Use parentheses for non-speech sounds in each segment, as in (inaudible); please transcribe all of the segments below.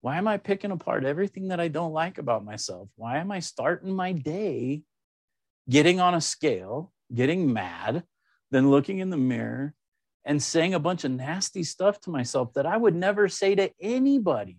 Why am I picking apart everything that I don't like about myself? Why am I starting my day getting on a scale, getting mad, then looking in the mirror and saying a bunch of nasty stuff to myself that I would never say to anybody?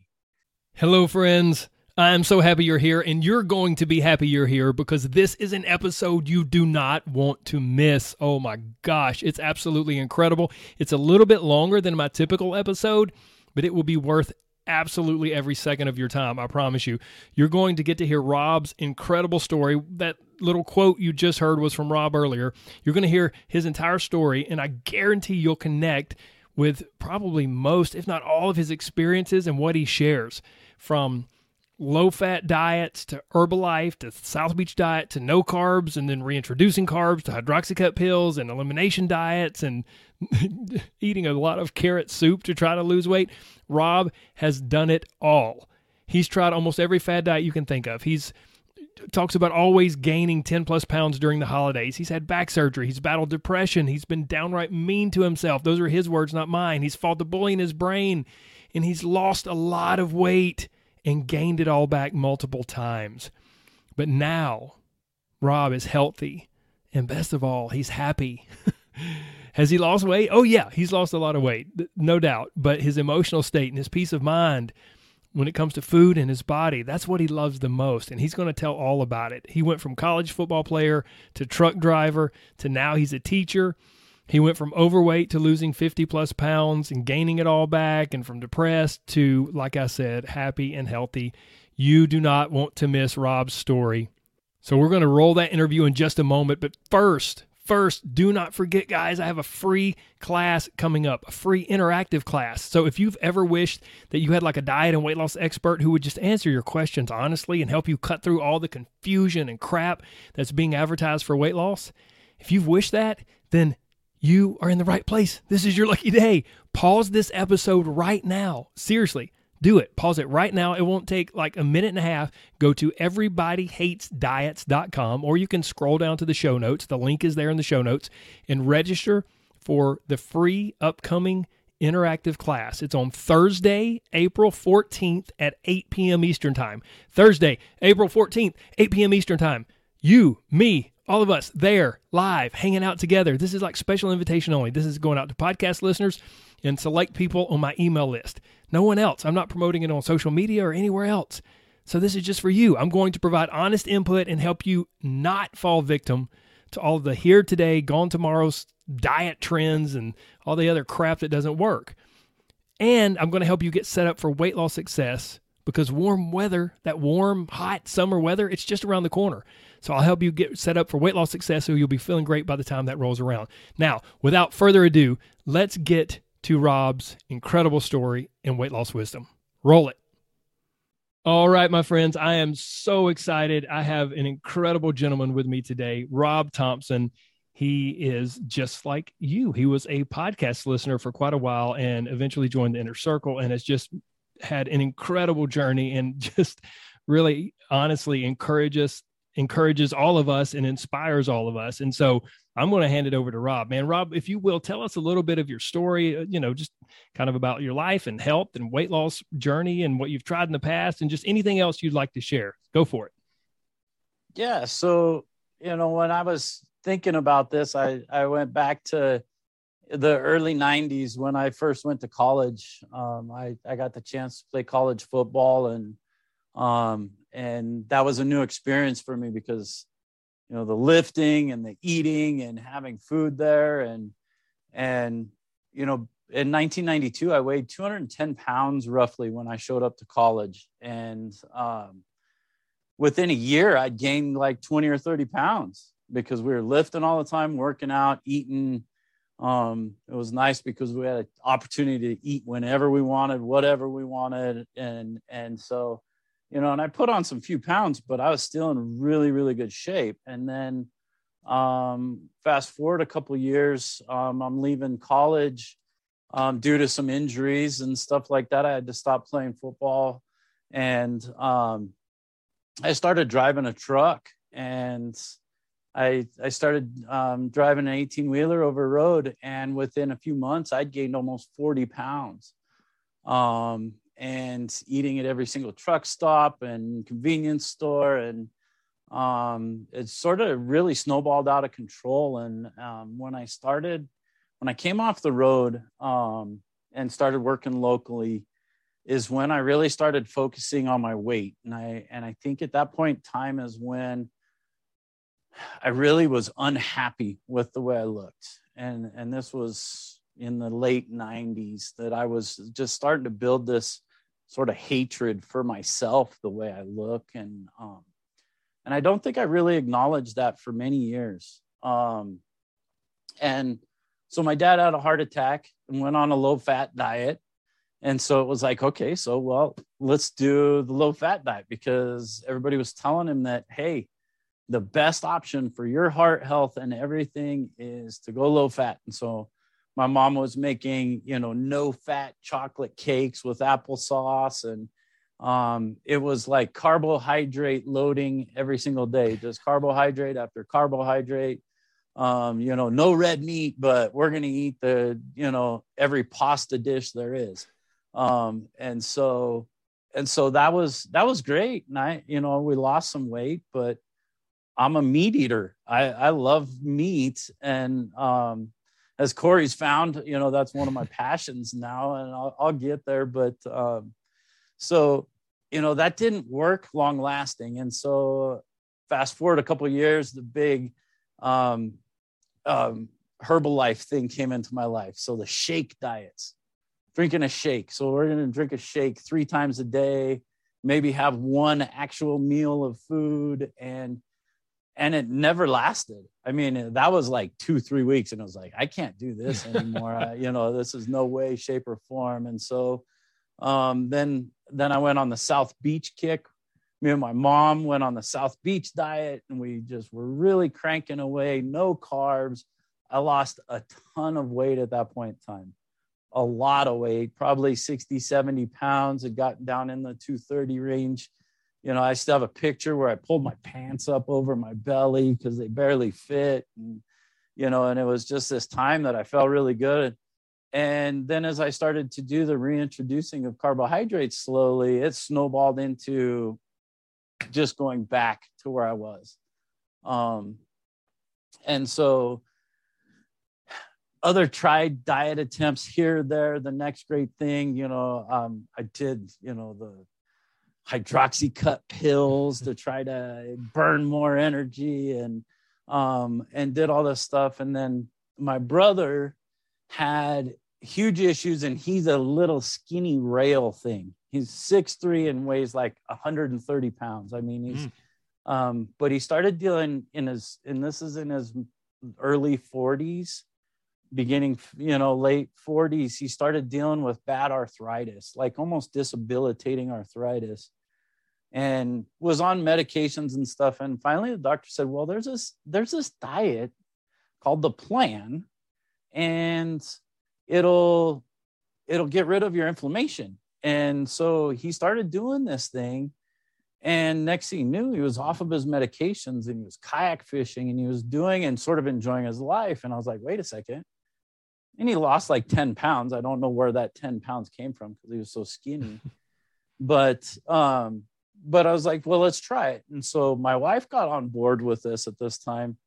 Hello, friends. I am so happy you're here, and you're going to be happy you're here because this is an episode you do not want to miss. Oh my gosh, it's absolutely incredible. It's a little bit longer than my typical episode, but it will be worth absolutely every second of your time. I promise you. You're going to get to hear Rob's incredible story. That little quote you just heard was from Rob earlier. You're going to hear his entire story, and I guarantee you'll connect with probably most, if not all, of his experiences and what he shares from low fat diets to Herbalife to South Beach diet to no carbs and then reintroducing carbs to hydroxycut pills and elimination diets and (laughs) eating a lot of carrot soup to try to lose weight. Rob has done it all. He's tried almost every fad diet you can think of. He's talks about always gaining 10 plus pounds during the holidays. He's had back surgery. He's battled depression. He's been downright mean to himself. Those are his words, not mine. He's fought the bully in his brain and he's lost a lot of weight and gained it all back multiple times. But now, Rob is healthy. And best of all, he's happy. (laughs) Has he lost weight? Oh, yeah, he's lost a lot of weight, no doubt. But his emotional state and his peace of mind when it comes to food and his body, that's what he loves the most. And he's going to tell all about it. He went from college football player to truck driver to now he's a teacher. He went from overweight to losing 50 plus pounds and gaining it all back, and from depressed to, like I said, happy and healthy. You do not want to miss Rob's story. So we're going to roll that interview in just a moment. But first, first, do not forget, guys, I have a free class coming up, a free interactive class. So if you've ever wished that you had like a diet and weight loss expert who would just answer your questions honestly and help you cut through all the confusion and crap that's being advertised for weight loss, if you've wished that, then you are in the right place. This is your lucky day. Pause this episode right now. Seriously, do it. Pause it right now. It won't take like a minute and a half. Go to everybodyhatesdiets.com or you can scroll down to the show notes. The link is there in the show notes and register for the free upcoming interactive class. It's on Thursday, April 14th at 8 p.m. Eastern Time. Thursday, April 14th, 8 p.m. Eastern Time. You, me, all of us there live hanging out together. This is like special invitation only. This is going out to podcast listeners and select people on my email list. No one else. I'm not promoting it on social media or anywhere else. So this is just for you. I'm going to provide honest input and help you not fall victim to all the here today, gone tomorrow's diet trends and all the other crap that doesn't work. And I'm going to help you get set up for weight loss success because warm weather, that warm, hot summer weather, it's just around the corner. So I'll help you get set up for weight loss success so you'll be feeling great by the time that rolls around. Now, without further ado, let's get to Rob's incredible story and weight loss wisdom. Roll it. All right, my friends, I am so excited. I have an incredible gentleman with me today, Rob Thompson. He is just like you. He was a podcast listener for quite a while and eventually joined the inner circle and has just had an incredible journey and (laughs) just really honestly encourages encourages all of us and inspires all of us. And so I'm going to hand it over to Rob. Man, Rob, if you will, tell us a little bit of your story, uh, you know, just kind of about your life and health and weight loss journey and what you've tried in the past and just anything else you'd like to share. Go for it. Yeah. So, you know, when I was thinking about this, I, I went back to the early 90s when I first went to college. Um, I, I got the chance to play college football and um, and that was a new experience for me because you know the lifting and the eating and having food there and and you know in 1992 i weighed 210 pounds roughly when i showed up to college. And um, within a year i'd gained like 20 or 30 pounds because we were lifting all the time working out eating. Um, it was nice because we had an opportunity to eat whenever we wanted whatever we wanted. And and so you know, and I put on some few pounds, but I was still in really, really good shape. And then um, fast forward a couple years, um, I'm leaving college um, due to some injuries and stuff like that. I had to stop playing football, and um, I started driving a truck, and I I started um, driving an 18 wheeler over road, and within a few months, I'd gained almost 40 pounds. And eating at every single truck stop and convenience store and um, it sort of really snowballed out of control. And um, when i started when i came off the road um, and started working locally is when i really started focusing on my weight. And i and i think at that point time is when i really was unhappy with the way i looked. And and this was in the late 90s that i was just starting to build this sort of hatred for myself the way i look. And um and i don't think i really acknowledged that for many years. Um and so my dad had a heart attack and went on a low fat diet. And so it was like okay so well let's do the low fat diet because everybody was telling him that hey the best option for your heart health and everything is to go low fat. And so my mom was making you know no fat chocolate cakes with applesauce and um, it was like carbohydrate loading every single day just carbohydrate after carbohydrate. Um, you know no red meat but we're going to eat the you know every pasta dish there is. Um, and so and so that was that was great. And i you know we lost some weight but i'm a meat eater. I i love meat and um as Corey's found, you know, that's one of my passions now, and I'll, I'll get there. But um, so, you know, that didn't work long lasting. And so, fast forward a couple years, the big um, um, thing came into my life. So, the shake diets, drinking a shake. So, we're going to drink a shake three times a day, maybe have one actual meal of food. And and it never lasted. I mean, that was like two, three weeks, and it was like, I can't do this (laughs) anymore. I, you know, this is no way, shape, or form. And so, um, then then I went on the South Beach kick. Me and my mom went on the South Beach diet, and we just were really cranking away, no carbs. I lost a ton of weight at that point in time, a lot of weight, probably 60, 70 pounds. It got down in the 230 range you know, I still have a picture where I pulled my pants up over my belly because they barely fit. And, you know, and it was just this time that I felt really good. And then as I started to do the reintroducing of carbohydrates slowly, it snowballed into just going back to where I was. Um, and so other tried diet attempts here, there, the next great thing, you know, um, I did, you know, the hydroxycut pills (laughs) to try to burn more energy and um, and did all this stuff. And then my brother had huge issues, and he's a little skinny rail thing. He's six three and weighs like 130 pounds. I mean, he's mm. um, but he started dealing in his and this is in his early 40s beginning you know late 40s he started dealing with bad arthritis like almost disabilitating arthritis and was on medications and stuff. And finally the doctor said well there's this there's this diet called the plan and it'll it'll get rid of your inflammation. And so he started doing this thing. And next thing he knew he was off of his medications and he was kayak fishing and he was doing and sort of enjoying his life. And i was like wait a second. And he lost like 10 pounds. I don't know where that 10 pounds came from because he was so skinny. (laughs) But um but I was like, well, let's try it. And so my wife got on board with this at this time.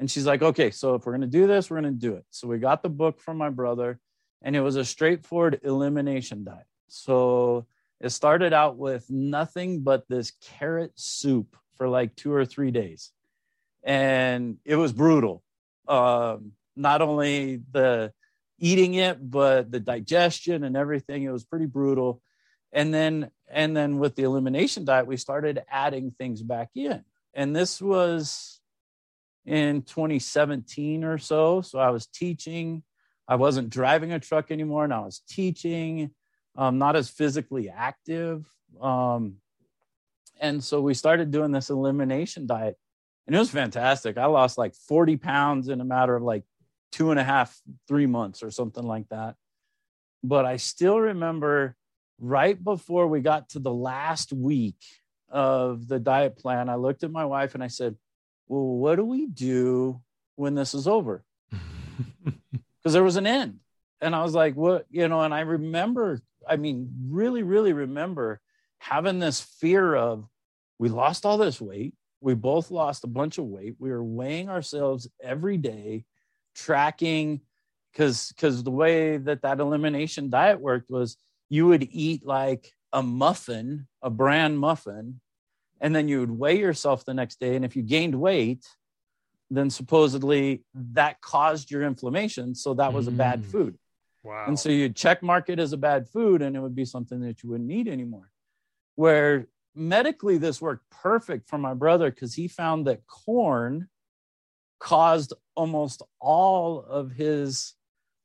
And she's like, okay, so if we're going to do this, we're going to do it. So we got the book from my brother, and it was a straightforward elimination diet. So it started out with nothing but this carrot soup for like two or three days. And it was brutal. Um, not only the eating it, but the digestion and everything. It was pretty brutal and then and then with the elimination diet we started adding things back in. And this was in 2017 or so. So i was teaching. I wasn't driving a truck anymore and i was teaching um, not as physically active. Um, and so we started doing this elimination diet and it was fantastic. I lost like 40 pounds in a matter of like two and a half three months or something like that. But i still remember right before we got to the last week of the diet plan, I looked at my wife and I said, Well, what do we do when this is over? (laughs) Because there was an end. And I was like, What, you know, and I remember I mean, really, really remember having this fear of we lost all this weight. We both lost a bunch of weight. We were weighing ourselves every day, tracking, because because the way that that elimination diet worked was you would eat like a muffin, a bran muffin, and then you would weigh yourself the next day. And if you gained weight, then supposedly that caused your inflammation. So that was mm. a bad mm. food. Wow. And so you'd check mark it as a bad food and it would be something that you wouldn't eat anymore. Where medically this worked perfect for my brother because he found that corn caused almost all of his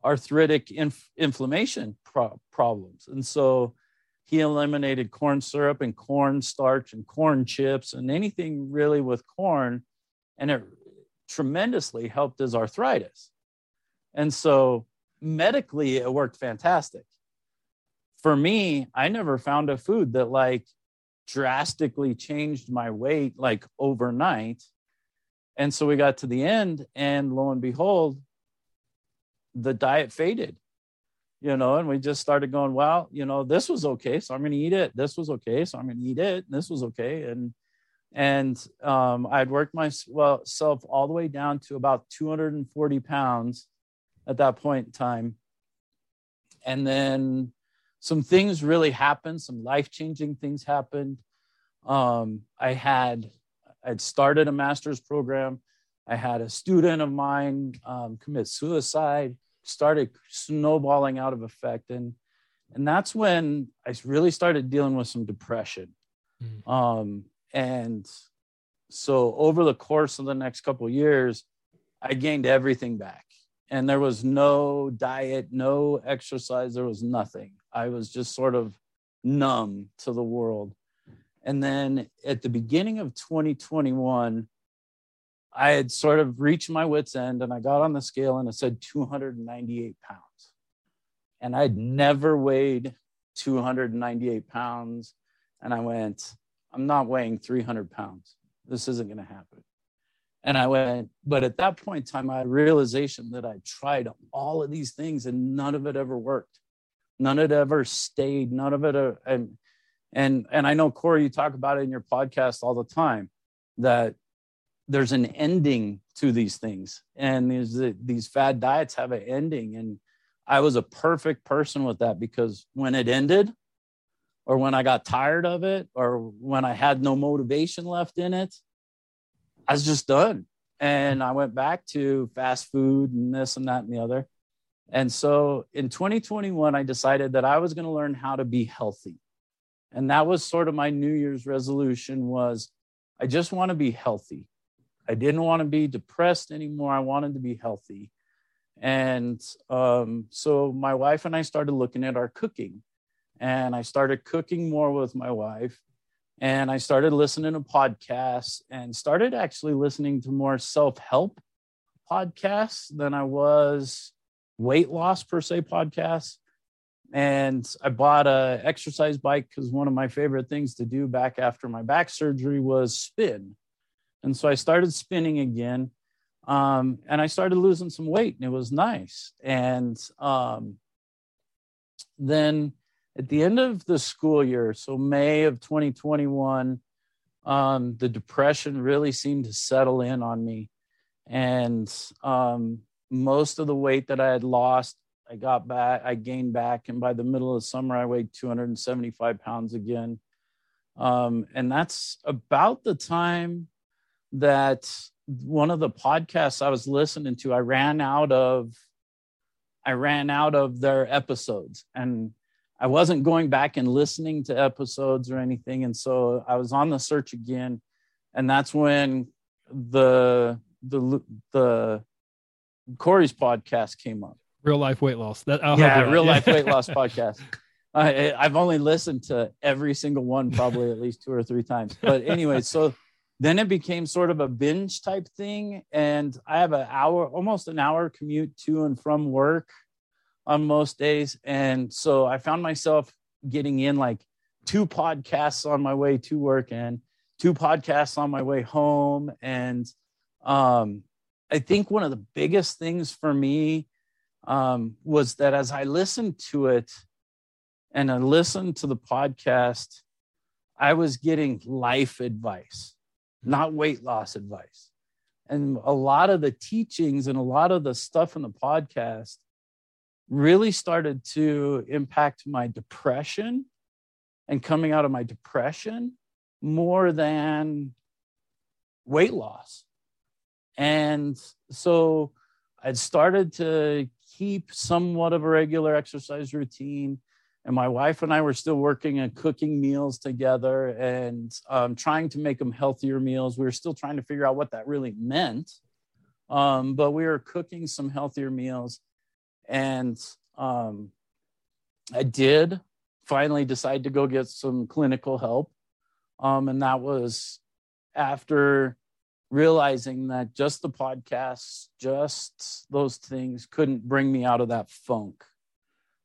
arthritic inf- inflammation pro- problems. And so he eliminated corn syrup and corn starch and corn chips and anything really with corn. And it tremendously helped his arthritis. And so medically, it worked fantastic. For me, I never found a food that like drastically changed my weight like overnight. And so we got to the end, and lo and behold, the diet faded, you know, and we just started going, well, you know, this was okay. So I'm going to eat it. This was okay. So I'm going to eat it. This was okay. And and um, I'd worked myself all the way down to about 240 pounds at that point in time. And then some things really happened, some life changing things happened. Um, I had I'd started a master's program. I had a student of mine um, commit suicide, started snowballing out of effect. And, and that's when I really started dealing with some depression. Mm. Um, and so over the course of the next couple of years, I gained everything back. And there was no diet, no exercise, there was nothing. I was just sort of numb to the world. And then at the beginning of 2021, I had sort of reached my wits' end and I got on the scale and it said 298 pounds. And I'd never weighed 298 pounds. And I went, I'm not weighing 300 pounds. This isn't going to happen. And I went, but at that point in time, I had realization that I tried all of these things and none of it ever worked. None of it ever stayed. None of it. Uh, and, and, and I know, Corey, you talk about it in your podcast all the time that there's an ending to these things. And these, these fad diets have an ending. And I was a perfect person with that because when it ended, or when I got tired of it or when I had no motivation left in it, I was just done. And I went back to fast food and this and that and the other. And so in 2021, I decided that I was going to learn how to be healthy. And that was sort of my New Year's resolution was I just want to be healthy. I didn't want to be depressed anymore. I wanted to be healthy. And um, so my wife and I started looking at our cooking and I started cooking more with my wife. And I started listening to podcasts and started actually listening to more self help podcasts than I was weight loss per se podcasts. And I bought a exercise bike because one of my favorite things to do back after my back surgery was spin. And so I started spinning again. Um, and I started losing some weight and it was nice. And um, then at the end of the school year, so May of 2021, um, the depression really seemed to settle in on me. And um, most of the weight that I had lost, I got back, I gained back. And by the middle of summer, I weighed 275 pounds again. Um, and that's about the time that one of the podcasts I was listening to, I ran out of, I ran out of their episodes and I wasn't going back and listening to episodes or anything. And so I was on the search again. And that's when the, the, the Corey's podcast came up. Real life weight loss. That I'll yeah, real life weight loss (laughs) podcast. I, I've only listened to every single one probably at least two or three times. But anyway, so then it became sort of a binge type thing. And I have an hour, almost an hour commute to and from work on most days. And so I found myself getting in like two podcasts on my way to work and two podcasts on my way home. And um, I think one of the biggest things for me um, was that as I listened to it, and I listened to the podcast, I was getting life advice, not weight loss advice. And a lot of the teachings and a lot of the stuff in the podcast really started to impact my depression and coming out of my depression more than weight loss. And so I'd started to keep somewhat of a regular exercise routine. And my wife and I were still working and cooking meals together and um, trying to make them healthier meals. We were still trying to figure out what that really meant. Um, but we were cooking some healthier meals. And um, I did finally decide to go get some clinical help. Um, and that was after realizing that just the podcasts, just those things couldn't bring me out of that funk.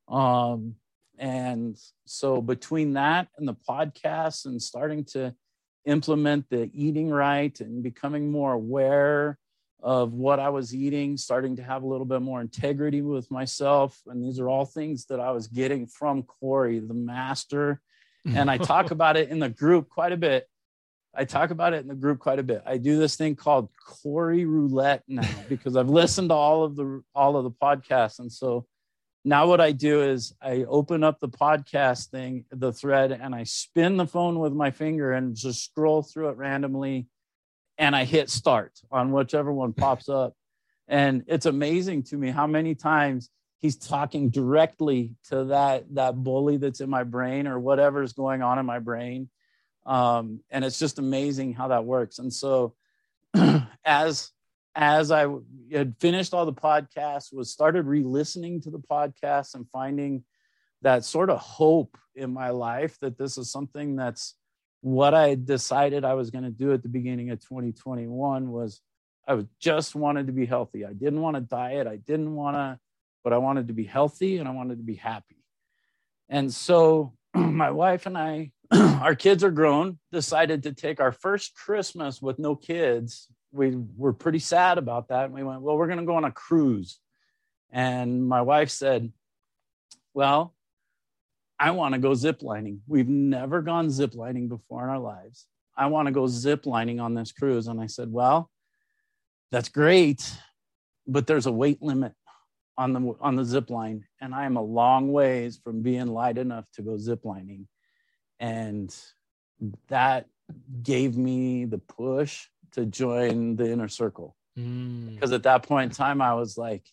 Um, and so between that and the podcast and starting to implement the eating right and becoming more aware of what I was eating, starting to have a little bit more integrity with myself. And these are all things that I was getting from Corey, the master. And I talk (laughs) about it in the group quite a bit. I talk about it in the group quite a bit. I do this thing called Corey Roulette now because I've listened to all of the all of the podcasts, and so now what I do is I open up the podcast thing, the thread, and I spin the phone with my finger and just scroll through it randomly, and I hit start on whichever one (laughs) pops up, and it's amazing to me how many times he's talking directly to that that bully that's in my brain or whatever's going on in my brain. Um, and it's just amazing how that works. And so (clears throat) as as i had finished all the podcasts was started re-listening to the podcasts and finding that sort of hope in my life that this is something that's what i decided i was going to do at the beginning of 2021 was i just wanted to be healthy i didn't want to diet i didn't want to but i wanted to be healthy and i wanted to be happy and so (clears throat) my wife and i (clears throat) our kids are grown, decided to take our first Christmas with no kids. We were pretty sad about that. And we went, well, we're going to go on a cruise. And my wife said, well, I want to go ziplining. We've never gone ziplining before in our lives. I want to go ziplining on this cruise. And I said, well, that's great, but there's a weight limit on the on the zip line, and I am a long ways from being light enough to go ziplining and that gave me the push to join the inner circle. Mm. because at that point in time i was like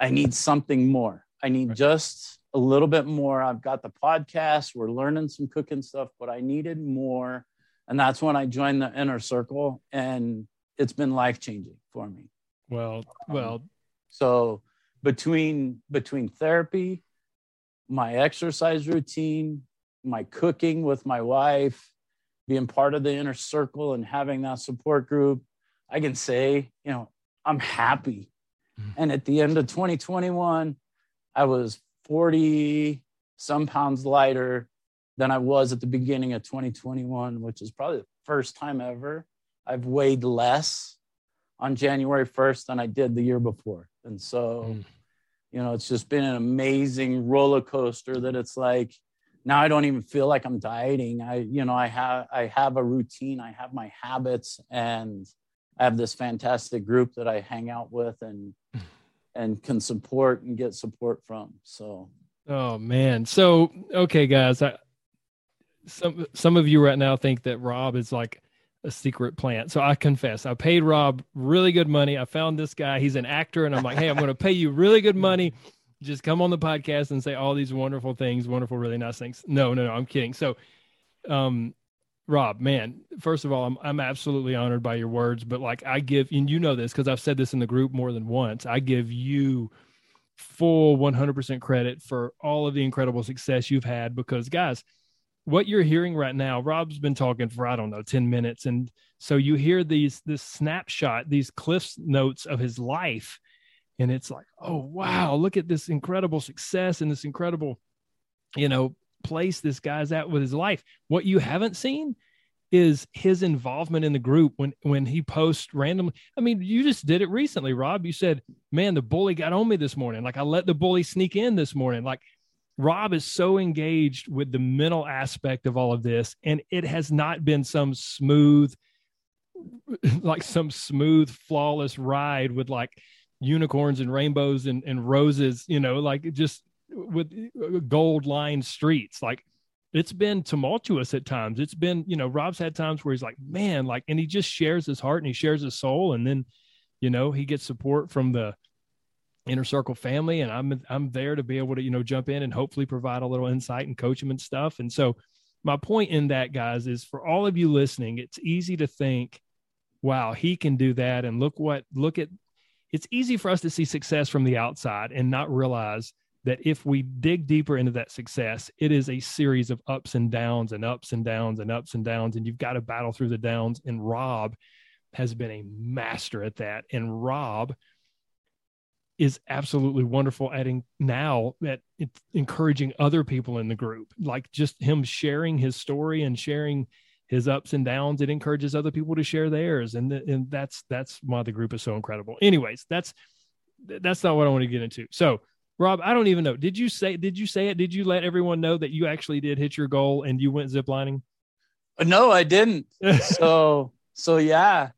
i need something more. I need right. just a little bit more. I've got the podcast. We're learning some cooking stuff but i needed more. And that's when i joined the inner circle and it's been life changing for me. Well well. um, so between between therapy my exercise routine my cooking with my wife, being part of the inner circle and having that support group, I can say, you know, I'm happy. Mm-hmm. And at the end of 2021, I was 40 some pounds lighter than I was at the beginning of 2021, which is probably the first time ever I've weighed less on January 1st than I did the year before. And so, mm. you know, it's just been an amazing roller coaster that it's like, now I don't even feel like I'm dieting. I, you know, I have I have a routine, I have my habits, and I have this fantastic group that I hang out with and (sighs) and can support and get support from. So Oh man. So okay guys, I, some some of you right now think that Rob is like a secret plant. So I confess, I paid Rob really good money. I found this guy, he's an actor and I'm like, "Hey, I'm going to pay you really good money just come on the podcast and say all these wonderful things, wonderful, really nice things. No, no, no, I'm kidding. So, um, Rob, man, first of all, I'm I'm absolutely honored by your words, but like I give, and you know this because I've said this in the group more than once. I give you full 100% credit for all of the incredible success you've had because, guys, what you're hearing right now, Rob's been talking for I don't know 10 minutes, and so you hear these this snapshot, these cliff notes of his life and it's like oh wow look at this incredible success and this incredible you know place this guy's at with his life. What you haven't seen is his involvement in the group when when he posts randomly. I mean you just did it recently rob. You said man the bully got on me this morning. Like i let the bully sneak in this morning. Like Rob is so engaged with the mental aspect of all of this, and it has not been some smooth, (laughs) like some smooth, flawless ride with like unicorns and rainbows and, and roses, you know, like just with uh, gold lined streets. Like it's been tumultuous at times. It's been, you know, Rob's had times where he's like, man, like, and he just shares his heart and he shares his soul. And then, you know, he gets support from the, inner circle family and i'm i'm there to be able to you know jump in and hopefully provide a little insight and coach them and stuff and so my point in that guys is for all of you listening it's easy to think wow he can do that and look what look at it's easy for us to see success from the outside and not realize that if we dig deeper into that success it is a series of ups and downs and ups and downs and ups and downs. And you've got to battle through the downs. And rob has been a master at that. And rob is absolutely wonderful at in, now at encouraging other people in the group like just him sharing his story and sharing his ups and downs it encourages other people to share theirs. And and that's that's why the group is so incredible. Anyways that's that's not what i want to get into. So rob i don't even know. Did you say did you say it? Did you let everyone know that you actually did hit your goal and you went ziplining? No i didn't. (laughs) So so yeah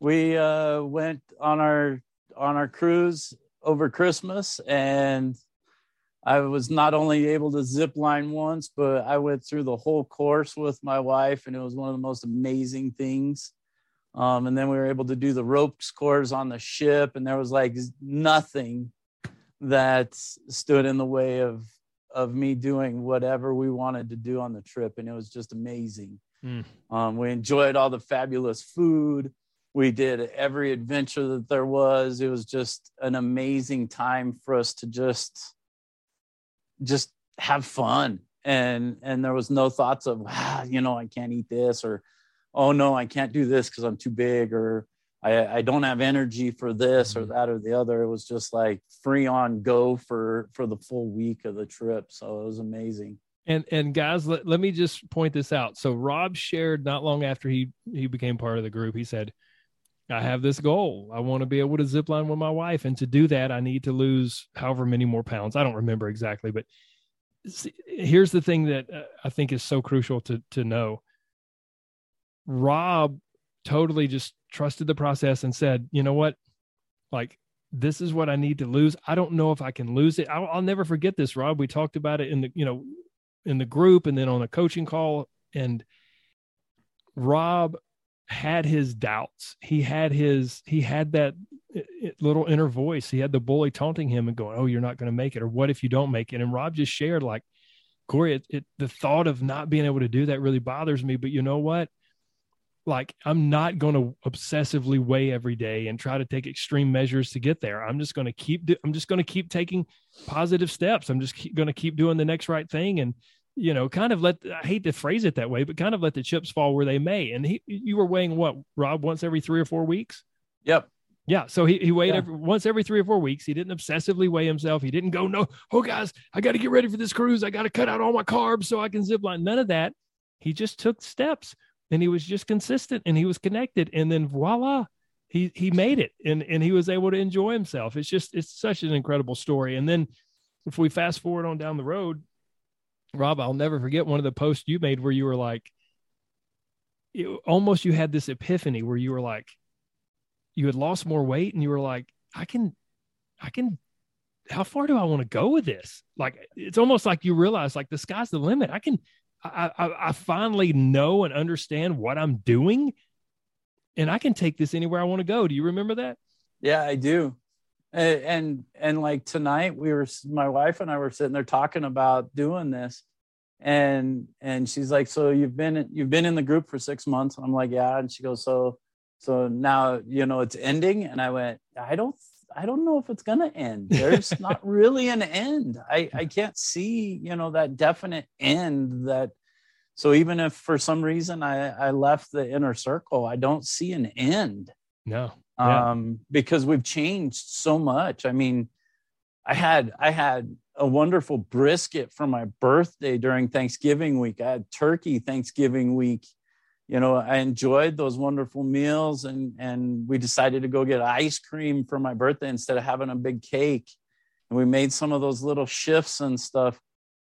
we uh went on our on our cruise over Christmas, and I was not only able to zip line once, but I went through the whole course with my wife, and it was one of the most amazing things. Um, and then we were able to do the ropes course on the ship, and there was like nothing that stood in the way of of me doing whatever we wanted to do on the trip, and it was just amazing. Mm. Um, we enjoyed all the fabulous food we did every adventure that there was it was just an amazing time for us to just just have fun. And and there was no thoughts of ah, you know i can't eat this or oh no i can't do this because i'm too big or I, I don't have energy for this or mm-hmm. that or the other. It was just like free on go for for the full week of the trip. So it was amazing. And and guys let, let me just point this out. So rob shared not long after he he became part of the group he said I have this goal. I want to be able to zip line with my wife. And to do that, I need to lose however many more pounds. I don't remember exactly, but here's the thing that uh, I think is so crucial to, to know. Rob totally just trusted the process and said, you know what? Like, this is what I need to lose. I don't know if I can lose it. I'll, I'll never forget this, Rob. We talked about it in the, you know, in the group and then on a coaching call. And Rob had his doubts. He had his he had that little inner voice. He had the bully taunting him and going, "Oh, you're not going to make it," or "What if you don't make it?" And Rob just shared like, "Corey, it, it, the thought of not being able to do that really bothers me, but you know what? Like, I'm not going to obsessively weigh every day and try to take extreme measures to get there. I'm just going to keep. I'm just going to keep taking positive steps. I'm just going to keep doing the next right thing and." You know, kind of let I hate to phrase it that way, but kind of let the chips fall where they may. And he, you were weighing what, Rob, once every three or four weeks? Yep. Yeah. So he, he weighed yeah. every, once every three or four weeks. He didn't obsessively weigh himself. He didn't go, no, oh, guys, I got to get ready for this cruise. I got to cut out all my carbs so I can zip line. None of that. He just took steps and he was just consistent and he was connected. And then voila, he, he made it and, and he was able to enjoy himself. It's just, it's such an incredible story. And then if we fast forward on down the road, Rob, I'll never forget one of the posts you made where you were like, it, almost you had this epiphany where you were like, you had lost more weight and you were like, I can, I can, how far do I want to go with this? Like, it's almost like you realize like the sky's the limit. I can, I, I, I finally know and understand what I'm doing and I can take this anywhere I want to go. Do you remember that? Yeah, I do and, and and like tonight we were my wife and i were sitting there talking about doing this. And and she's like so you've been you've been in the group for six months? I'm like yeah. And she goes so so now you know it's ending? And i went i don't i don't know if it's gonna end. There's (laughs) not really an end. I i can't see you know that definite end that so even if for some reason i i left the inner circle i don't see an end. No um, because we've changed so much. I mean, I had I had a wonderful brisket for my birthday during Thanksgiving week. I had turkey Thanksgiving week. You know, I enjoyed those wonderful meals and and we decided to go get ice cream for my birthday instead of having a big cake. And we made some of those little shifts and stuff.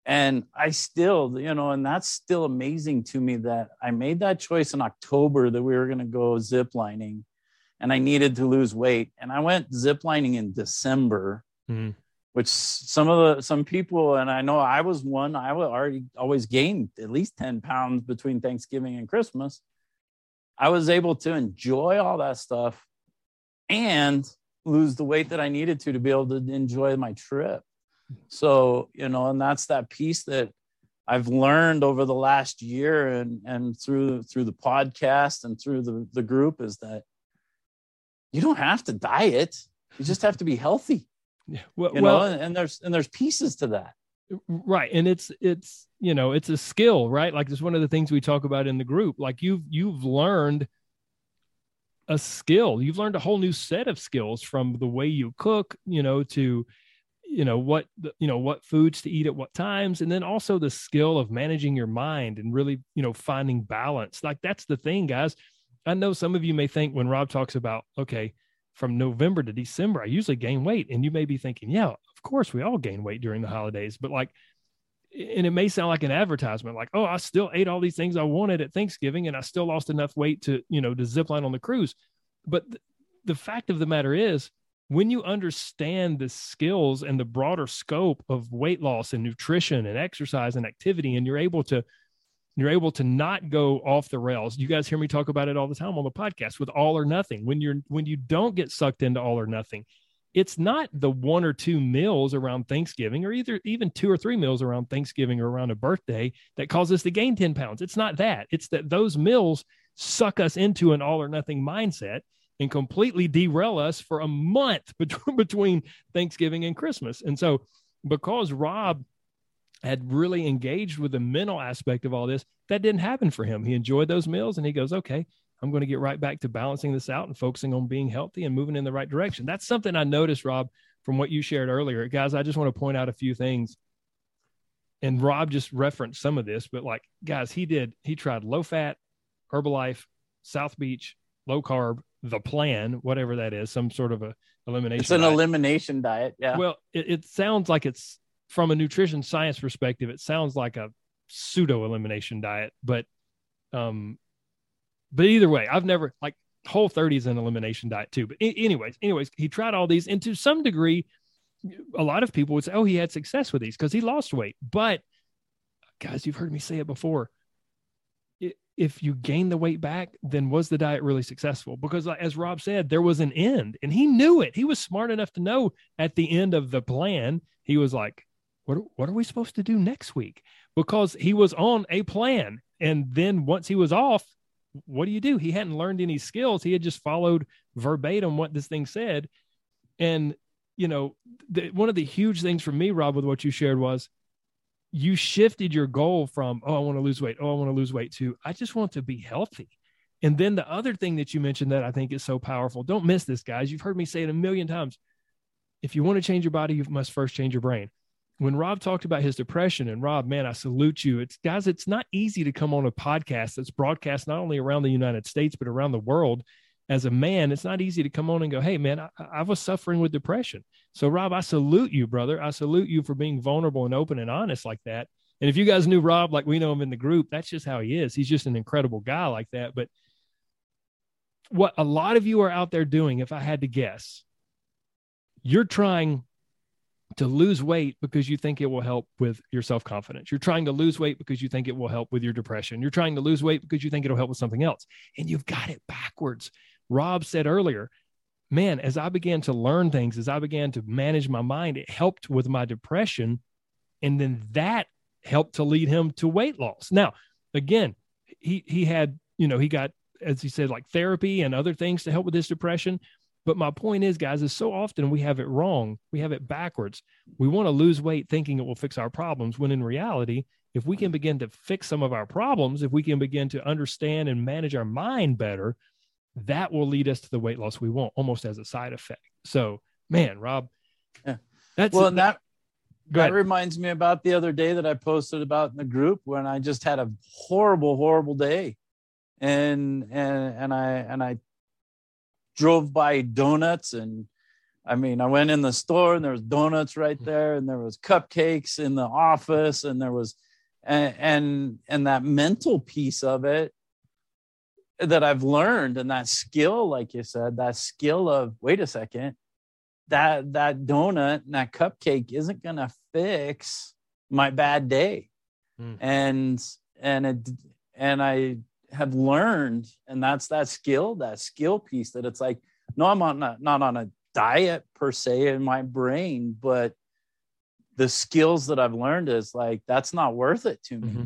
And I still, you know, and that's still amazing to me that I made that choice in October that we were going to go zip lining and I needed to lose weight. And I went ziplining in December. Mm-hmm which some of the some people and I know I was one I would already always gained at least 10 pounds between Thanksgiving and Christmas. I was able to enjoy all that stuff and lose the weight that I needed to to be able to enjoy my trip. So, you know, and that's that piece that I've learned over the last year and and through through the podcast and through the the group is that you don't have to diet. You just have to be healthy. Yeah. Well, you know, and, and there's and there's pieces to that. Right. And it's it's you know, it's a skill, right? Like it's one of the things we talk about in the group. Like you've you've learned a skill. You've learned a whole new set of skills from the way you cook, you know, to you know what you know what foods to eat at what times and then also the skill of managing your mind and really you know finding balance like that's the thing guys i know some of you may think when rob talks about okay from November to December, I usually gain weight. And you may be thinking, yeah, of course we all gain weight during the holidays, but like, and it may sound like an advertisement, like, oh, I still ate all these things I wanted at Thanksgiving and I still lost enough weight to, you know, to zip line on the cruise. But th- the fact of the matter is, when you understand the skills and the broader scope of weight loss and nutrition and exercise and activity, and you're able to you're able to not go off the rails. You guys hear me talk about it all the time on the podcast with all or nothing. When you're when you don't get sucked into all or nothing, it's not the one or two meals around Thanksgiving or either even two or three meals around Thanksgiving or around a birthday that cause us to gain 10 pounds. It's not that. It's that those meals suck us into an all or nothing mindset and completely derail us for a month (laughs) between, between Thanksgiving and Christmas. And so because Rob had really engaged with the mental aspect of all this. That didn't happen for him. He enjoyed those meals and he goes, okay, I'm going to get right back to balancing this out and focusing on being healthy and moving in the right direction. That's something I noticed, Rob, from what you shared earlier. Guys, I just want to point out a few things. And Rob just referenced some of this, but like, guys, he did, he tried low fat, Herbalife, South Beach, low carb, the plan, whatever that is, some sort of a elimination. It's an diet. elimination diet. Yeah. Well, it, it sounds like it's from a nutrition science perspective, it sounds like a pseudo elimination diet, but um, but either way, I've never like Whole 30 is an elimination diet too. But anyways, anyways, he tried all these, and to some degree, a lot of people would say, "Oh, he had success with these because he lost weight." But guys, you've heard me say it before. If you gain the weight back, then was the diet really successful? Because, as Rob said, there was an end, and he knew it. He was smart enough to know at the end of the plan, he was like, what what are we supposed to do next week? Because he was on a plan, and then once he was off, what do you do? He hadn't learned any skills. He had just followed verbatim what this thing said, and you know, the, one of the huge things for me, Rob, with what you shared was you shifted your goal from oh I want to lose weight, oh I want to lose weight to I just want to be healthy. And then the other thing that you mentioned that I think is so powerful, don't miss this, guys. You've heard me say it a million times. If you want to change your body, you must first change your brain when Rob talked about his depression, and Rob, man, I salute you. It's guys, it's not easy to come on a podcast that's broadcast not only around the United States, but around the world. As a man, it's not easy to come on and go, Hey, man, I, I was suffering with depression. So, Rob, I salute you, brother. I salute you for being vulnerable and open and honest like that. And if you guys knew Rob like we know him in the group, that's just how he is. He's just an incredible guy like that. But what a lot of you are out there doing, if I had to guess, you're trying to lose weight because you think it will help with your self confidence. You're trying to lose weight because you think it will help with your depression. You're trying to lose weight because you think it'll help with something else. And you've got it backwards. Rob said earlier, man, as I began to learn things, as I began to manage my mind, it helped with my depression. And then that helped to lead him to weight loss. Now, again, he he had, you know, he got, as he said, like therapy and other things to help with his depression. But my point is, guys, is so often we have it wrong. We have it backwards. We want to lose weight thinking it will fix our problems, when in reality, if we can begin to fix some of our problems, if we can begin to understand and manage our mind better, that will lead us to the weight loss we want almost as a side effect. So, man, Rob, yeah. that's well, that, that reminds me about the other day that I posted about in the group when I just had a horrible, horrible day. And and and I and I drove by donuts and I mean, I went in the store and there was donuts right mm. there, and there was cupcakes in the office, and there was, and and, and that mental piece of it that I've learned, and that skill, like you said, that skill of wait a second, that that donut and that cupcake isn't gonna fix my bad day, mm. and and it and I have learned, and that's that skill, that skill piece that it's like, no, I'm on not, not on a diet per se in my brain, but the skills that I've learned is like that's not worth it to me. Mm-hmm.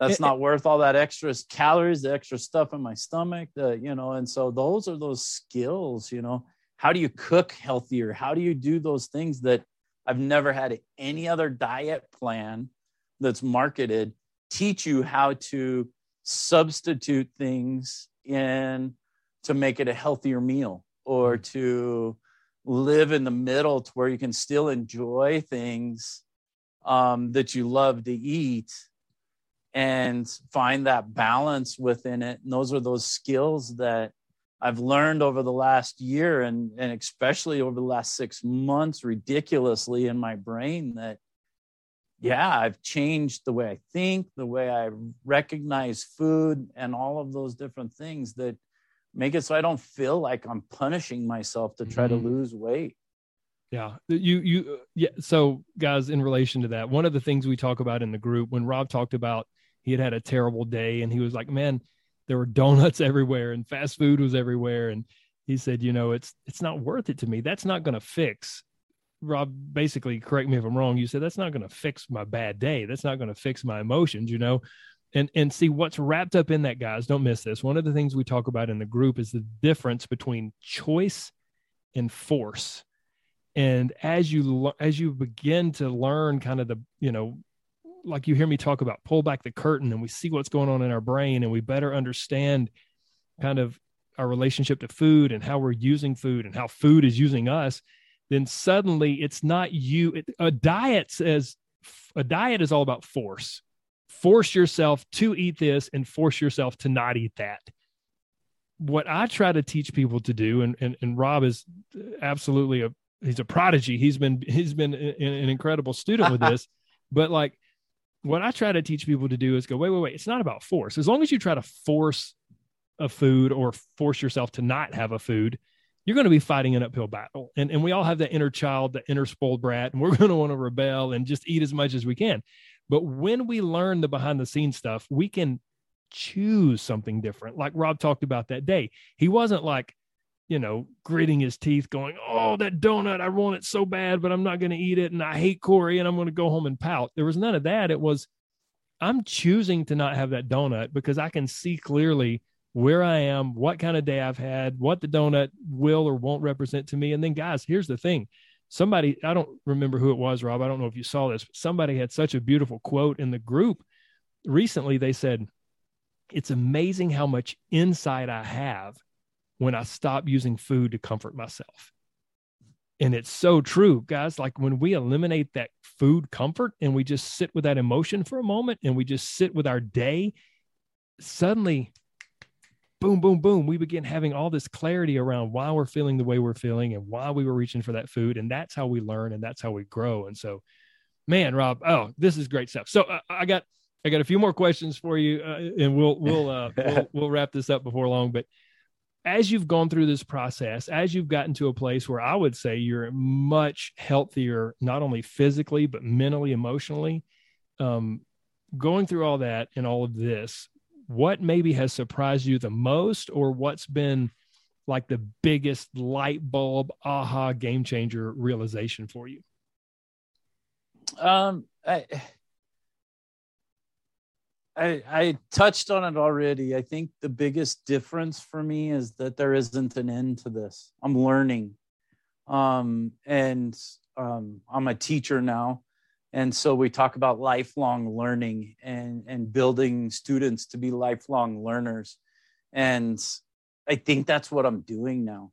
That's it, not it, worth all that extra calories, the extra stuff in my stomach, the you know, and so those are those skills, you know. How do you cook healthier? How do you do those things that I've never had any other diet plan that's marketed teach you how to substitute things in to make it a healthier meal or mm-hmm. to live in the middle to where you can still enjoy things um, that you love to eat and find that balance within it. And those are those skills that I've learned over the last year and, and especially over the last six months, ridiculously in my brain that, yeah, I've changed the way I think, the way I recognize food, and all of those different things that make it so I don't feel like I'm punishing myself to try mm-hmm. to lose weight. Yeah. You, you, yeah. So, guys, in relation to that, one of the things we talk about in the group when Rob talked about he had had a terrible day and he was like, man, there were donuts (laughs) everywhere and fast food was everywhere. And he said, you know, it's, it's not worth it to me. That's not going to fix. Rob, basically, correct me if I'm wrong. You said that's not going to fix my bad day. That's not going to fix my emotions, you know? and and see what's wrapped up in that guys don't miss this one of the things we talk about in the group is the difference between choice and force and as you as you begin to learn kind of the you know like you hear me talk about pull back the curtain and we see what's going on in our brain and we better understand kind of our relationship to food and how we're using food and how food is using us then suddenly it's not you it, a diet says a diet is all about force force yourself to eat this and force yourself to not eat that. What I try to teach people to do, and, and, and Rob is absolutely a he's a prodigy. He's been he's been an incredible student with (laughs) this, but like what I try to teach people to do is go, wait, wait, wait. It's not about force. As long as you try to force a food or force yourself to not have a food, you're going to be fighting an uphill battle. And, and we all have that inner child, the inner spoiled brat, and we're going to want to rebel and just eat as much as we can. But when we learn the behind the scenes stuff, we can choose something different. Like Rob talked about that day. He wasn't like, you know, gritting his teeth, going, Oh, that donut, I want it so bad, but I'm not going to eat it. And I hate Corey and I'm going to go home and pout. There was none of that. It was, I'm choosing to not have that donut because I can see clearly where I am, what kind of day I've had, what the donut will or won't represent to me. And then, guys, here's the thing. Somebody i don't remember who it was rob. I don't know if you saw this but somebody had such a beautiful quote in the group recently. They said it's amazing how much insight i have when i stop using food to comfort myself. And it's so true guys. Like when we eliminate that food comfort and we just sit with that emotion for a moment and we just sit with our day suddenly boom, boom, boom, we begin having all this clarity around why we're feeling the way we're feeling and why we were reaching for that food. And that's how we learn and that's how we grow. And so, man, Rob, oh, this is great stuff. So uh, I got, I got a few more questions for you, uh, and we'll we'll, uh, (laughs) we'll we'll wrap this up before long. But as you've gone through this process, as you've gotten to a place where I would say you're much healthier, not only physically but mentally, emotionally, um, going through all that and all of this, what maybe has surprised you the most or what's been like the biggest light bulb aha game changer realization for you um i I, I touched on it already. I think the biggest difference for me is that there isn't an end to this. I'm learning. Um, and um, I'm a teacher now and so we talk about lifelong learning and and building students to be lifelong learners and i think that's what i'm doing now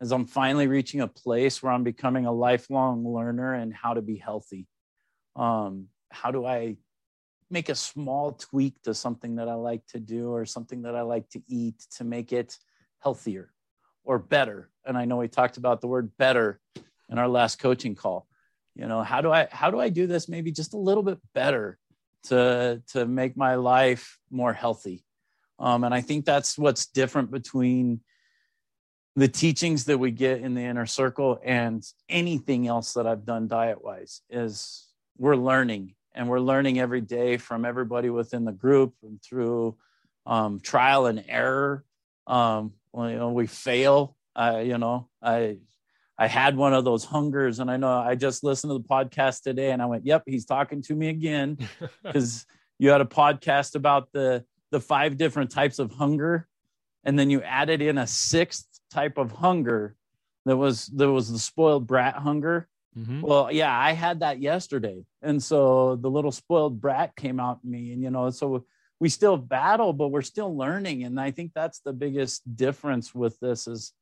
as i'm finally reaching a place where i'm becoming a lifelong learner and how to be healthy um, how do i make a small tweak to something that i like to do or something that i like to eat to make it healthier or better. And I know we talked about the word better in our last coaching call. You know, how do I how do I do this maybe just a little bit better to to make my life more healthy? Um, and I think that's what's different between the teachings that we get in the inner circle and anything else that I've done diet wise is we're learning and we're learning every day from everybody within the group and through um, trial and error. Um, well, you know, we fail. Uh, you know, I I had one of those hungers, and I know I just listened to the podcast today, and I went, "Yep, he's talking to me again," (laughs) because you had a podcast about the the five different types of hunger, and then you added in a sixth type of hunger that was there was the spoiled brat hunger. Mm-hmm. Well, yeah, I had that yesterday, and so the little spoiled brat came out in me, and you know, so we still battle, but we're still learning, and I think that's the biggest difference with this is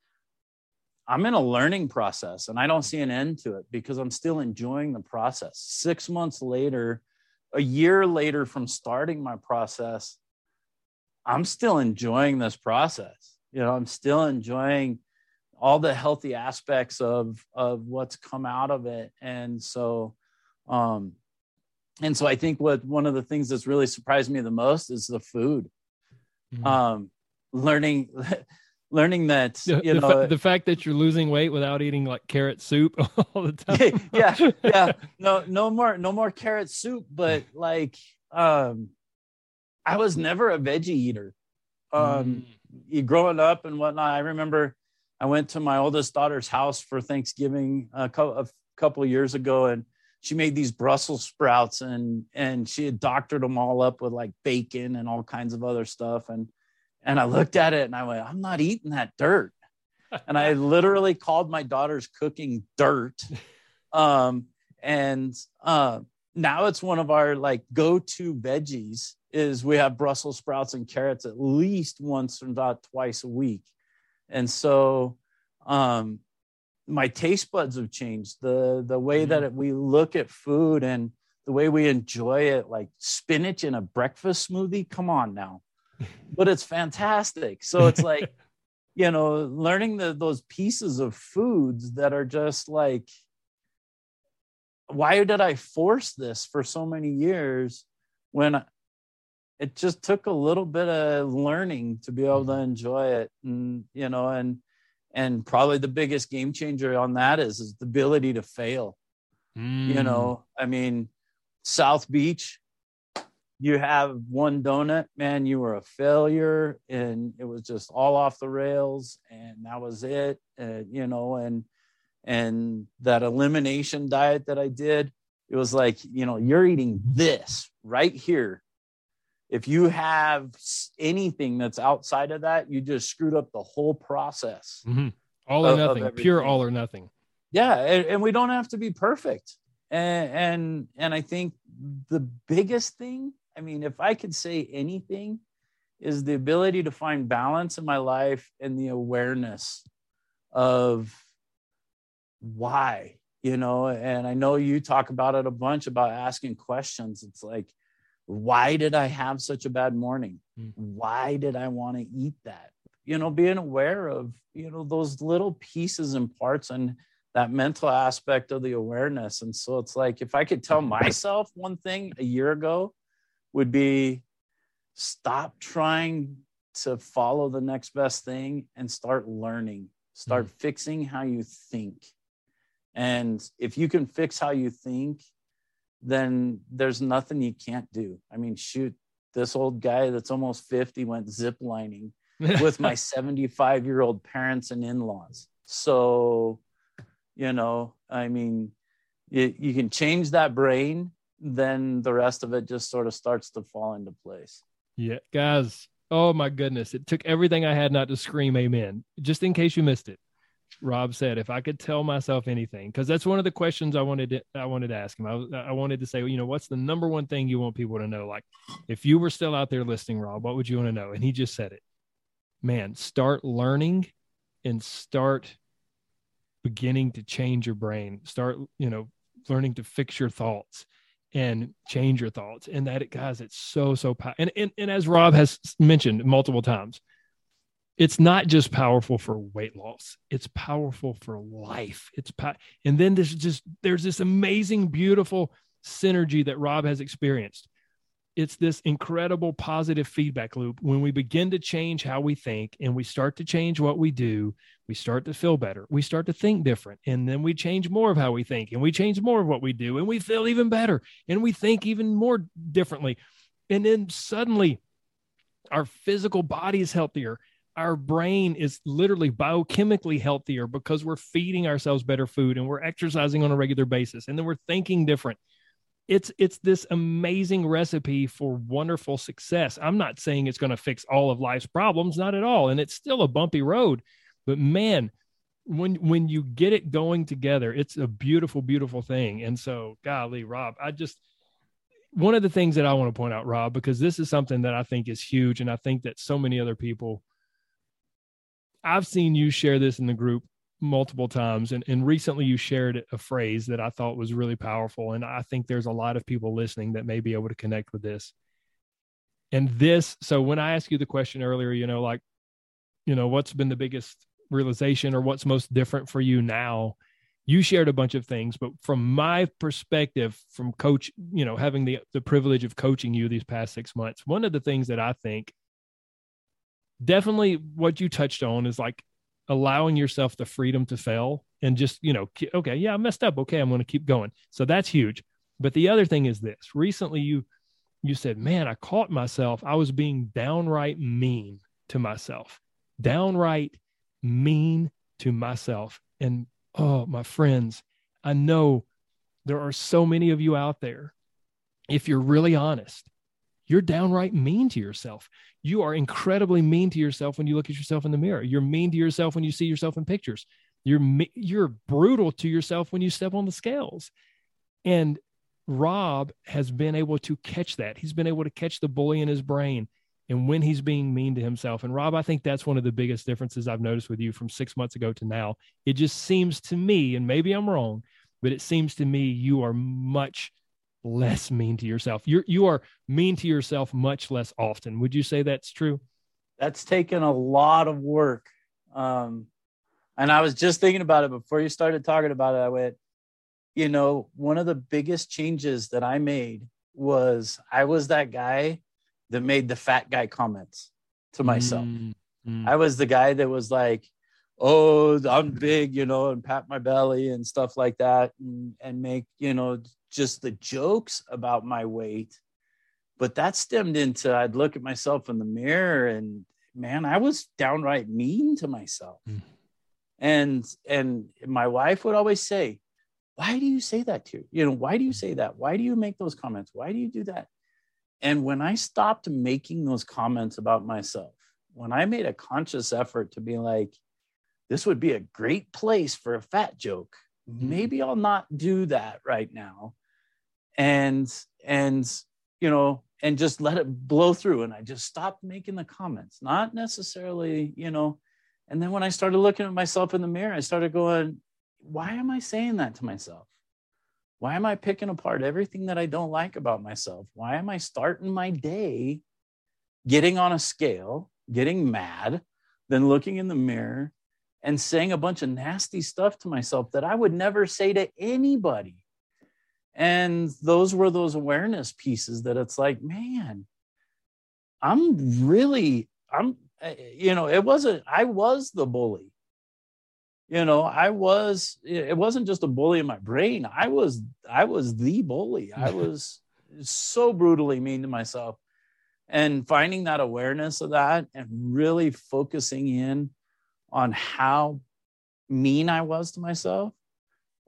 I'm in a learning process, and I don't see an end to it because I'm still enjoying the process. Six months later, a year later from starting my process, I'm still enjoying this process you know i'm still enjoying all the healthy aspects of of what's come out of it and so um and so i think what one of the things that's really surprised me the most is the food mm-hmm. um learning (laughs) learning that you the, know fa- the fact that you're losing weight without eating like carrot soup (laughs) all the time. (laughs) Yeah yeah. No no more no more carrot soup but like um i was never a veggie eater. Um mm. growing up and whatnot, I remember I went to my oldest daughter's house for Thanksgiving a couple, a couple years ago, and she made these Brussels sprouts and and she had doctored them all up with like bacon and all kinds of other stuff. And and I looked at it and I went, I'm not eating that dirt. and I literally called my daughter's cooking dirt. (laughs) Um, and uh, now it's one of our like go-to veggies is we have Brussels sprouts and carrots at least once or not twice a week. And so um, my taste buds have changed. The the way mm-hmm. that it, we look at food and the way we enjoy it, like spinach in a breakfast smoothie. Come on now, but it's fantastic. So it's like, (laughs) you know, learning the, those pieces of foods that are just like, why did I force this for so many years when it just took a little bit of learning to be able to mm-hmm. enjoy it and you know and and probably the biggest game changer on that is is the ability to fail mm. you know i mean south beach you have one donut man you were a failure and it was just all off the rails and that was it and you know and and that elimination diet that i did it was like you know you're eating this right here if you have anything that's outside of that, you just screwed up the whole process. Mm-hmm. All or of, nothing, of pure all or nothing. Yeah, and, and, we don't have to be perfect. And and and I think the biggest thing, I mean, if I could say anything, is the ability to find balance in my life and the awareness of why, you know. And I know you talk about it a bunch about asking questions. It's like why did I have such a bad morning? Mm. Why did I want to eat that? You know, being aware of, you know, those little pieces and parts and that mental aspect of the awareness. And so it's like if I could tell myself one thing a year ago would be stop trying to follow the next best thing and start learning. Start mm. fixing how you think. And if you can fix how you think then there's nothing you can't do. I mean, shoot, this old guy that's almost 50 went zip lining (laughs) with my 75 year old parents and in laws. So, you know, I mean, you, you can change that brain, then the rest of it just sort of starts to fall into place. Yeah, guys. Oh my goodness. It took everything I had not to scream amen, just in case you missed it. Rob said, if I could tell myself anything, because that's one of the questions I wanted to, I wanted to ask him. I, I wanted to say, you know, what's the number one thing you want people to know? Like, if you were still out there listening, Rob, what would you want to know? And he just said it. Man, start learning and start beginning to change your brain. Start, you know, learning to fix your thoughts and change your thoughts. And that, guys, it's so so. powerful. And and, and as Rob has mentioned multiple times, it's not just powerful for weight loss it's powerful for life it's po- and then there's just there's this amazing beautiful synergy that rob has experienced it's this incredible positive feedback loop. When we begin to change how we think and we start to change what we do we start to feel better. We start to think different and then we change more of how we think and we change more of what we do and we feel even better and we think even more differently. And then suddenly our physical body is healthier. Our brain is literally biochemically healthier because we're feeding ourselves better food and we're exercising on a regular basis and then we're thinking different it's it's this amazing recipe for wonderful success. I'm not saying it's going to fix all of life's problems not at all and it's still a bumpy road but man when when you get it going together it's a beautiful beautiful thing and so golly rob i just one of the things that i want to point out rob because this is something that i think is huge and i think that so many other people I've seen you share this in the group multiple times and, and recently you shared a phrase that I thought was really powerful. And I think there's a lot of people listening that may be able to connect with this. And this, so when I asked you the question earlier, you know, like, you know, what's been the biggest realization or what's most different for you now? You shared a bunch of things, but from my perspective, from coach, you know, having the the privilege of coaching you these past six months, one of the things that I think definitely what you touched on is like allowing yourself the freedom to fail and just, you know, okay, yeah, I messed up. Okay, I'm going to keep going. So that's huge. But the other thing is this recently you, you said, man, I caught myself. I was being downright mean to myself, downright mean to myself. And oh, my friends, I know there are so many of you out there. If you're really honest, you're downright mean to yourself you are incredibly mean to yourself when you look at yourself in the mirror. You're mean to yourself when you see yourself in pictures. You're you're brutal to yourself when you step on the scales. And Rob has been able to catch that. He's been able to catch the bully in his brain and when he's being mean to himself. And Rob, I think that's one of the biggest differences I've noticed with you from 6 months ago to now. It just seems to me and maybe I'm wrong, but it seems to me you are much less mean to yourself. You're you are mean to yourself much less often. Would you say that's true? That's taken a lot of work. Um, and I was just thinking about it before you started talking about it. I went, you know, one of the biggest changes that I made was I was that guy that made the fat guy comments to myself. Mm-hmm. I was the guy that was like, oh, I'm big, you know, and pat my belly and stuff like that and, and make, you know, just the jokes about my weight. But that stemmed into I'd look at myself in the mirror and man, I was downright mean to myself. Mm. And and my wife would always say, Why do you say that to you? You know, why do you say that? Why do you make those comments? Why do you do that? And when I stopped making those comments about myself, when I made a conscious effort to be like, this would be a great place for a fat joke. Mm-hmm. Maybe I'll not do that right now and and you know and just let it blow through. And i just stopped making the comments not necessarily you know. And then when i started looking at myself in the mirror i started going why am i saying that to myself? Why am i picking apart everything that i don't like about myself? Why am i starting my day getting on a scale getting mad then looking in the mirror and saying a bunch of nasty stuff to myself that i would never say to anybody and those were those awareness pieces that it's like man i'm really i'm eh, you know it wasn't i was the bully. You know i was it wasn't just a bully in my brain. I was i was the bully. I (laughs) was so brutally mean to myself. And finding that awareness of that and really focusing in on how mean i was to myself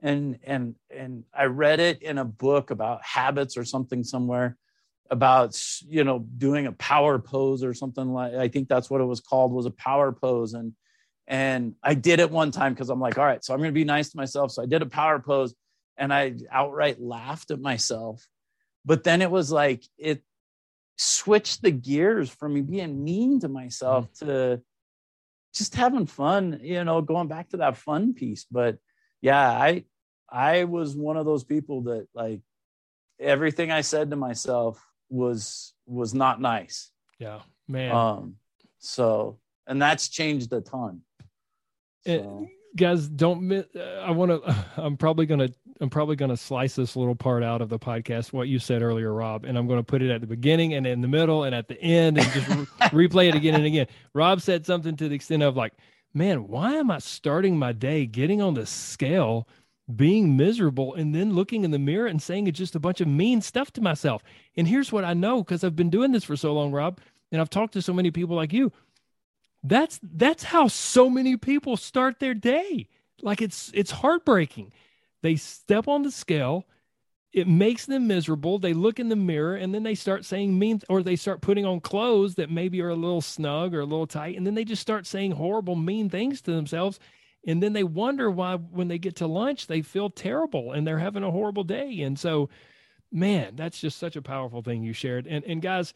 and and and I read it in a book about habits or something somewhere about you know doing a power pose or something like I think that's what it was called was a power pose. And and I did it one time because I'm like all right so I'm going to be nice to myself. So I did a power pose and I outright laughed at myself. But then it was like it switched the gears from me being mean to myself mm. to just having fun you know going back to that fun piece. But yeah i I was one of those people that like everything I said to myself was was not nice. Yeah, man. Um, so and that's changed a ton. Eh, so. It, guys, don't miss. I want to. (laughs) I'm probably gonna. I'm probably gonna slice this little part out of the podcast. What you said earlier, Rob, and I'm going to put it at the beginning and in the middle and at the end, and just re- (laughs) replay it again and again. Rob said something to the extent of like, "Man, why am I starting my day getting on the scale?" Being miserable and then looking in the mirror and saying it's just a bunch of mean stuff to myself. And here's what I know because I've been doing this for so long, Rob, and I've talked to so many people like you. That's that's how so many people start their day. Like it's it's heartbreaking. They step on the scale, it makes them miserable. They look in the mirror and then they start saying mean or they start putting on clothes that maybe are a little snug or a little tight and then they just start saying horrible mean things to themselves and then they wonder why when they get to lunch they feel terrible and they're having a horrible day. And so man that's just such a powerful thing you shared. And and guys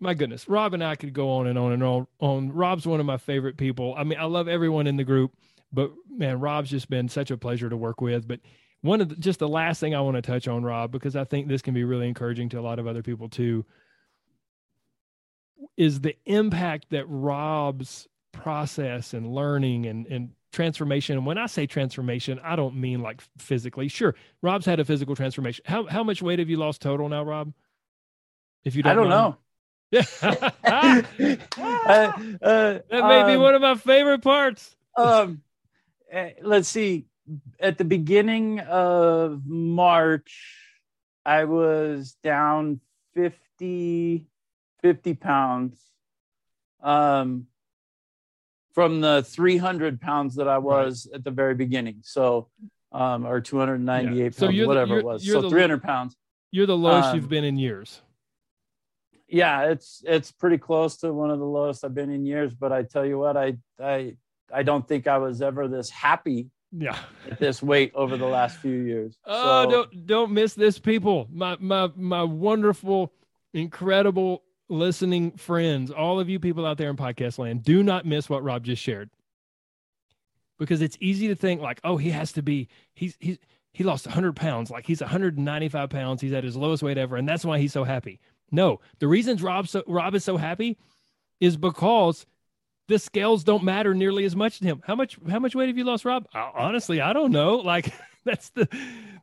my goodness rob and i could go on and on and on on. Rob's one of my favorite people. I mean i love everyone in the group but man rob's just been such a pleasure to work with. But one of the, just the last thing i want to touch on rob because i think this can be really encouraging to a lot of other people too is the impact that rob's process and learning and and transformation. And when I say transformation, I don't mean like physically. Sure, Rob's had a physical transformation. How how much weight have you lost total now, Rob? If you don't, I don't know. Yeah, (laughs) uh, uh, that may um, be one of my favorite parts. um, uh, let's see. At the beginning of March, I was down 50, 50 pounds. Um, from the 300 pounds that I was right. at the very beginning. So, um, or 298 yeah. so pounds, whatever it was. So 300 pounds. You're the lowest um, you've been in years. Yeah, it's it's pretty close to one of the lowest I've been in years. But I tell you what, I I I don't think I was ever this happy. Yeah, at this weight over the last few years. Oh, so, don't don't miss this, people. My my my wonderful, incredible listening friends, all of you people out there in podcast land, do not miss what Rob just shared. Because it's easy to think like, oh, he has to be, he's, he's, he lost 100 pounds. Like he's 195 pounds. He's at his lowest weight ever. And that's why he's so happy. No, the reasons Rob, so, Rob is so happy is because the scales don't matter nearly as much to him. How much, how much weight have you lost, Rob? honestly, I don't know. (laughs) Like that's the,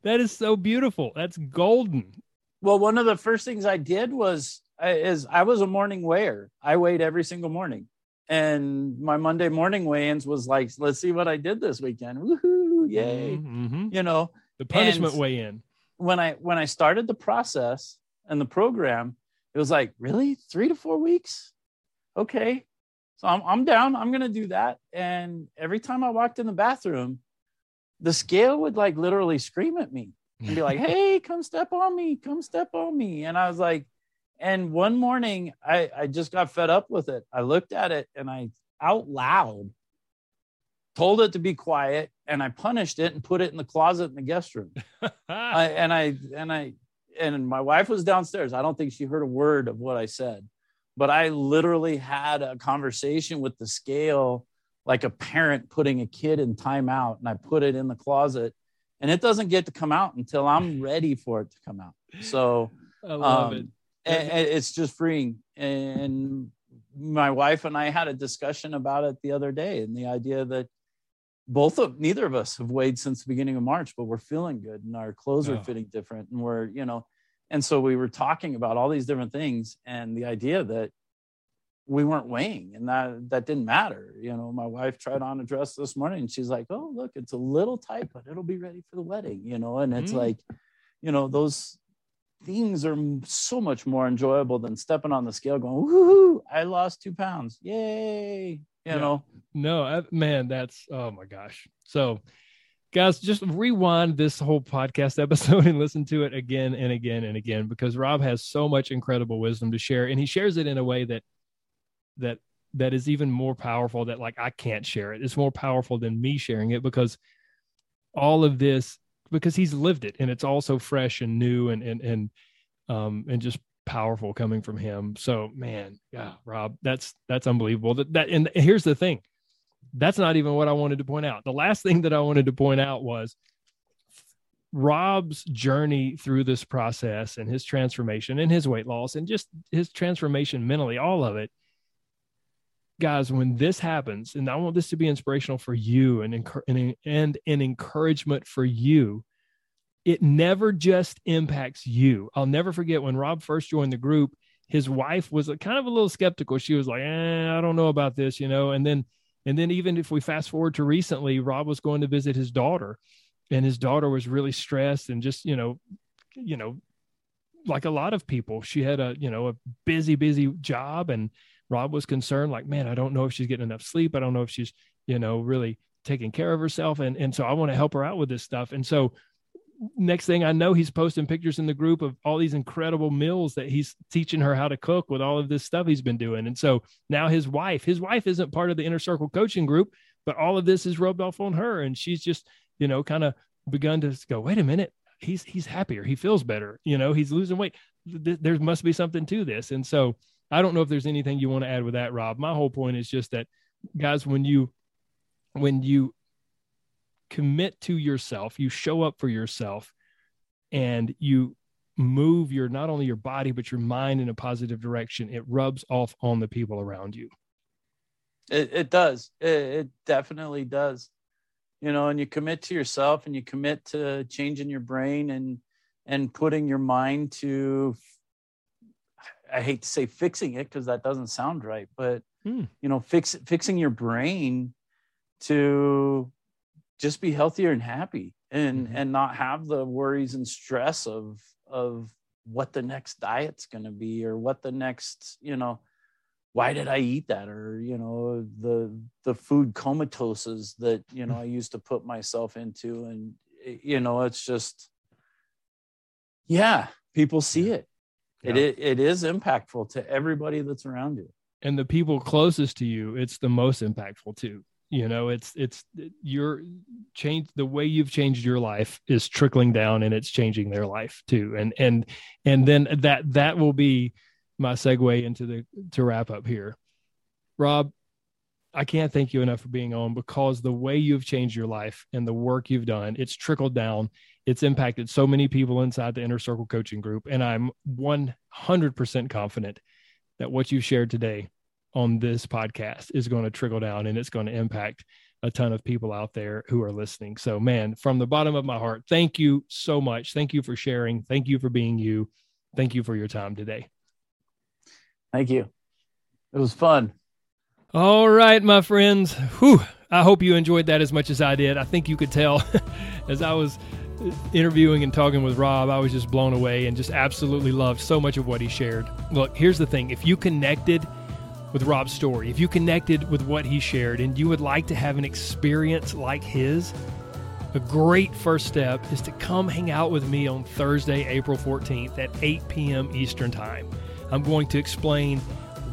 that is so beautiful. That's golden. Well, one of the first things I did was is I was a morning weigher. I weighed every single morning. And my Monday morning weigh-ins was like, let's see what I did this weekend. Woohoo, yay. Mm-hmm. You know, the punishment and weigh-in. When I when I started the process and the program, it was like, really? Three to four weeks? Okay. So I'm I'm down. I'm gonna do that. And every time I walked in the bathroom, the scale would like literally scream at me and be like, (laughs) hey, come step on me, come step on me. And I was like, and one morning, I, I just got fed up with it. I looked at it and I out loud told it to be quiet and I punished it and put it in the closet in the guest room. (laughs) I, and I, and I, and my wife was downstairs. I don't think she heard a word of what I said, but I literally had a conversation with the scale like a parent putting a kid in timeout and I put it in the closet and it doesn't get to come out until I'm ready for it to come out. So (laughs) I love um, it and, it's just freeing. And my wife and I had a discussion about it the other day, and the idea that both of neither of us have weighed since the beginning of March, but we're feeling good and our clothes are oh. fitting different, and we're you know, and so we were talking about all these different things, and the idea that we weren't weighing and that that didn't matter you know my wife tried on a dress this morning and she's like oh look it's a little tight but it'll be ready for the wedding you know and it's mm. like you know those things are so much more enjoyable than stepping on the scale going, woohoo, I lost two pounds. Yay. You yeah. know? No, I, man, that's, oh my gosh. So, guys, just rewind this whole podcast (laughs) episode and listen to it again and again and again because Rob has so much incredible wisdom to share. And he shares it in a way that, that, that is even more powerful that like I can't share it. It's more powerful than me sharing it because all of this because he's lived it and it's also fresh and new and and and um and just powerful coming from him. So man, yeah, Rob, that's that's unbelievable. That that and here's the thing. That's not even what I wanted to point out. The last thing that I wanted to point out was Rob's journey through this process and his transformation and his weight loss and just his transformation mentally, all of it. Guys, when this happens, and I want this to be inspirational for you and, and, and an encouragement for you, it never just impacts you. I'll never forget when Rob first joined the group, his wife was kind of a little skeptical. She was like, eh, I don't know about this, you know, and then, and then even if we fast forward to recently, Rob was going to visit his daughter and his daughter was really stressed and just, you know, you know, like a lot of people, she had a, you know, a busy, busy job and, Rob was concerned, like, man, I don't know if she's getting enough sleep. I don't know if she's, you know, really taking care of herself. And, and so I want to help her out with this stuff. And so next thing I know, he's posting pictures in the group of all these incredible meals that he's teaching her how to cook with all of this stuff he's been doing. And so now his wife, his wife isn't part of the inner circle coaching group, but all of this is rubbed off on her. And she's just, you know, kind of begun to go, wait a minute, he's, he's happier. He feels better. You know, he's losing weight. There must be something to this. And so I don't know if there's anything you want to add with that, Rob. My whole point is just that, guys, when you when you commit to yourself, you show up for yourself, and you move your not only your body but your mind in a positive direction, it rubs off on the people around you. It, it does. It, it definitely does. You know, and you commit to yourself, and you commit to changing your brain and and putting your mind to I hate to say fixing it because that doesn't sound right, but hmm. you know, fix fixing your brain to just be healthier and happy and mm-hmm. and not have the worries and stress of of what the next diet's going to be or what the next you know why did i eat that or you know the the food comatoses that you know i used to put myself into and you know it's just yeah people see it yeah. it, it is impactful to everybody that's around you. And the people closest to you it's the most impactful too. You know it's it's your change the way you've changed your life is trickling down and it's changing their life too. And and and then that that will be my segue into the to wrap up here. Rob i can't thank you enough for being on because the way you've changed your life and the work you've done it's trickled down it's impacted so many people inside the inner circle coaching group. And I'm 100% confident that what you shared today on this podcast is going to trickle down and it's going to impact a ton of people out there who are listening. So, man, from the bottom of my heart, thank you so much. Thank you for sharing. Thank you for being you. Thank you for your time today. Thank you. It was fun. All right, my friends. Whew. I hope you enjoyed that as much as I did. I think you could tell (laughs) as I was interviewing and talking with Rob, I was just blown away and just absolutely loved so much of what he shared. Look, here's the thing if you connected with Rob's story, if you connected with what he shared, and you would like to have an experience like his, a great first step is to come hang out with me on Thursday, April 14th at 8 p.m. Eastern Time. I'm going to explain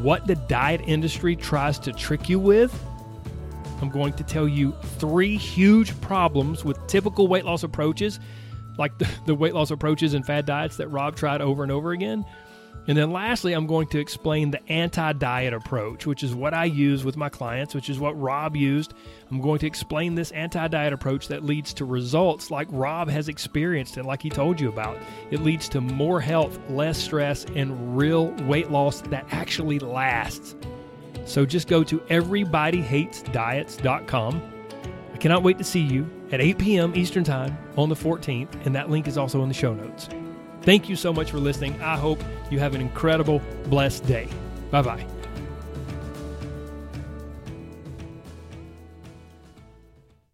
what the diet industry tries to trick you with I'm going to tell you three huge problems with typical weight loss approaches, like the, (laughs) the weight loss approaches and fad diets that Rob tried over and over again. And then lastly, I'm going to explain the anti diet approach, which is what I use with my clients, which is what Rob used. I'm going to explain this anti diet approach that leads to results like Rob has experienced and like he told you about. It leads to more health, less stress, and real weight loss that actually lasts. So just go to everybodyhatesdiets.com. I cannot wait to see you at 8 p.m. Eastern Time on the 14th, and that link is also in the show notes. Thank you so much for listening. I hope you have an incredible, blessed day. Bye bye.